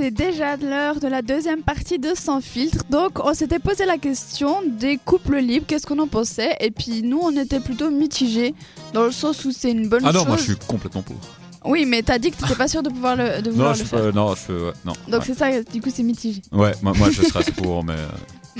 c'est déjà l'heure de la deuxième partie de Sans filtre. Donc, on s'était posé la question des couples libres, qu'est-ce qu'on en pensait? Et puis, nous, on était plutôt mitigés, dans le sens où c'est une bonne Ah chose. non, moi je suis complètement pour. Oui, mais t'as dit que t'étais pas sûr de pouvoir le, de vouloir Non, je le suis faire. pas- non, je fais- ouais, non. Donc, ouais. c'est ça, du coup, c'est mitigé. Ouais, moi, moi, je serais pour, mais. euh,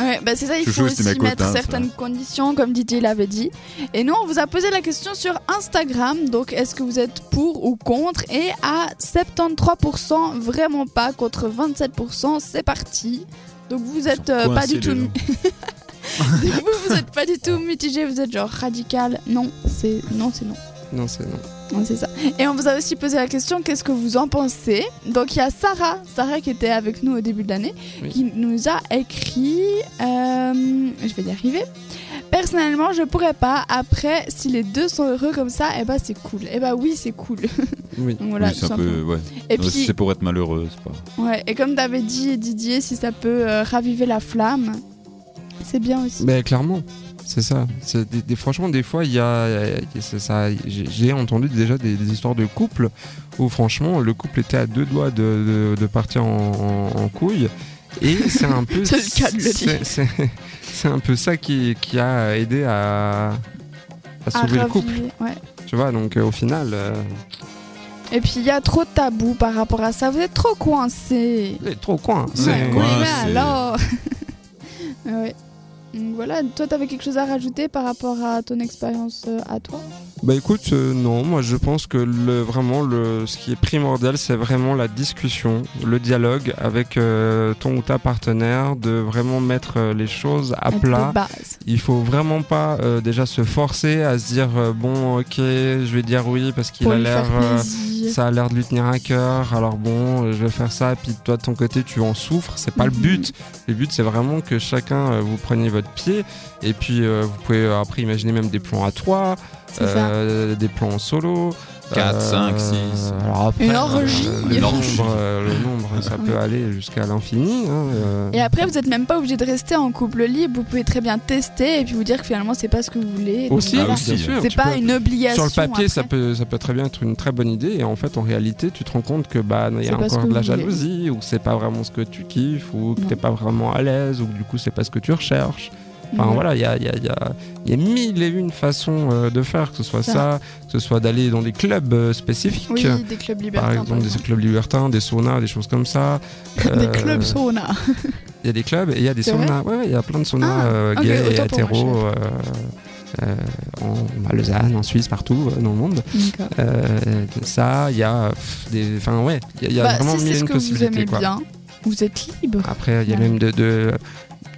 Ouais, bah c'est ça, il Je faut aussi mettre ça. certaines conditions, comme DJ l'avait dit. Et nous, on vous a posé la question sur Instagram. Donc, est-ce que vous êtes pour ou contre? Et à 73%, vraiment pas, contre 27%, c'est parti. Donc, vous êtes euh, pas du tout. vous, vous êtes pas du tout mitigé, vous êtes genre radical. Non, c'est non, c'est non. Non, c'est non. Ouais, c'est ça. Et on vous a aussi posé la question qu'est-ce que vous en pensez? Donc il y a Sarah, Sarah qui était avec nous au début de l'année, Oui. qui nous a écrit. euh, je vais y arriver. Personnellement, je pourrais pas. Après, si les deux sont heureux comme ça, eh ben c'est cool. Eh ben oui, c'est cool. Oui. Voilà, oui, c'est un peu. simplement. Ouais. Et Non, si puis, c'est pour être malheureux, pas. ouais, et comme t'avais dit Didier, si ça peut euh, raviver la flamme, c'est bien aussi. Ben, clairement, c'est ça. C'est des, des- franchement, des fois, il y a, il y a- c'est ça. J'ai entendu déjà des, des histoires de couples où, franchement, le couple était à deux doigts de, de- de partir en, en- en couille. Et c'est un peu. C'est le cas de le dire. c'est- un peu ça qui, qui a aidé à, à À sauver le couple. ouais. Tu vois, donc euh, au final, euh, Et puis il y a trop de tabous par rapport à ça. Vous êtes trop coincés. vous êtes trop coin. Ouais, mais alors ouais. Donc voilà, toi t'avais quelque chose à rajouter par rapport à ton expérience euh, à toi? Bah écoute, euh, non, moi je pense que le, vraiment le, ce qui est primordial, c'est vraiment la discussion, le dialogue avec euh, ton ou ta partenaire, de vraiment mettre euh, les choses à plat. Il faut vraiment pas euh, déjà se forcer à se dire euh, bon ok, je vais dire oui parce qu'il a l'air, euh, ça a l'air de lui tenir à cœur. Alors bon, je vais faire ça, puis toi de ton côté tu en souffres. C'est pas Mhm. le but. Le but c'est vraiment que chacun vous preniez votre pied et puis euh, vous pouvez après imaginer même des plans à trois. Euh, des plans en solo. 4, 5, 6. Alors après, Une orgie. euh, le, Une nombre, orgie. euh, le nombre, ça peut aller jusqu'à l'infini. hein, euh. Et après, vous êtes même pas obligé de rester en couple libre. Vous pouvez très bien tester et puis vous dire que finalement c'est pas ce que vous voulez. Aussi, voilà. aussi. C'est pas peux- une obligation. Sur le papier, ça peut, ça peut très bien être une très bonne idée, et en fait, en réalité, tu te rends compte que bah, il y a encore de la voulez. jalousie, ou que c'est pas vraiment ce que tu kiffes, ou que t'es pas vraiment à l'aise, ou que du coup, c'est pas ce que tu recherches. Enfin voilà, il y a, y, a, y, a, y a mille et une façons euh, de faire, que ce soit Ça. ça, que ce soit d'aller dans des clubs euh, spécifiques. Oui, des clubs libertins. Par exemple, des clubs libertins, des saunas, des choses comme ça. des Euh, clubs sauna. Il y a des clubs et il y a des saunas. Ouais, il y a plein de saunas Ah, euh, gays et moi, hétéros euh, euh, en à Lausanne, en Suisse, partout euh, dans le monde. Euh, ça, il y a des. Enfin, ouais, il y a, il y a Bah, vraiment si mille que vous possibilités. aimez Quoi. bien, vous êtes libre. Après, il y a Ouais. même de. de-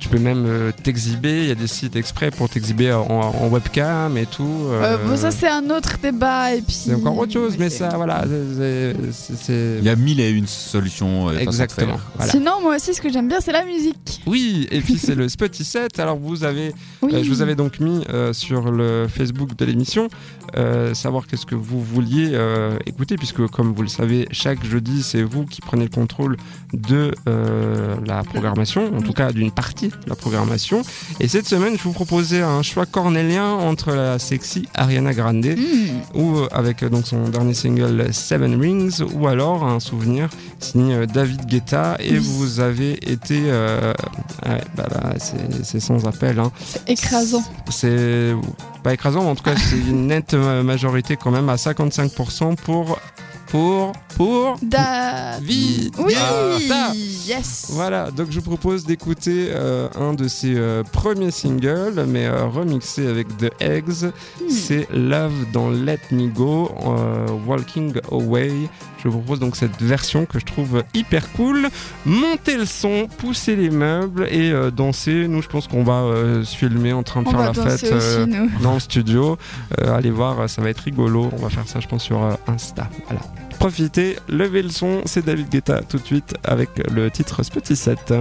tu peux même euh, t'exhiber, il y a des sites exprès pour t'exhiber en, en webcam et tout. Euh, euh, bon, ça c'est un autre débat et puis. c'est encore autre chose, mais ça, voilà, c'est- c'est- c'est. Il y a mille et une solutions. Exactement. faire. Voilà. Sinon, moi aussi, ce que j'aime bien, c'est la musique. Oui, et puis c'est le Spotty set. Alors vous avez Oui. Euh, je vous avais donc mis euh, sur le Facebook de l'émission euh, savoir qu'est-ce que vous vouliez euh, écouter, puisque comme vous le savez, chaque jeudi, c'est vous qui prenez le contrôle de euh, la programmation, en tout cas d'une partie la programmation. Et cette semaine, je vous proposais un choix cornélien entre la sexy Ariana Grande Hmm. ou euh, avec euh, donc son dernier single Seven Rings ou alors un souvenir signé euh, David Guetta et vous avez été euh, ouais, bah là, c'est sans appel hein. C'est écrasant. c'est pas écrasant mais en tout cas c'est une nette ma- majorité quand même à 55% pour pour pour David. Oui. Ah. Yes. voilà, donc je vous propose d'écouter euh, un de ses euh, premiers singles, mais euh, remixé avec The Eggs. Hmm. C'est Love dans Let Me Go, Walking Away. Je vous propose donc cette version que je trouve hyper cool. Montez le son, poussez les meubles et danser. Nous, je pense qu'on va se filmer en train de On faire la fête aussi, dans le studio. Allez voir, ça va être rigolo. On va faire ça, je pense, sur Insta. Voilà. Profitez, levez le son. C'est David Guetta tout de suite avec le titre Spotty 7.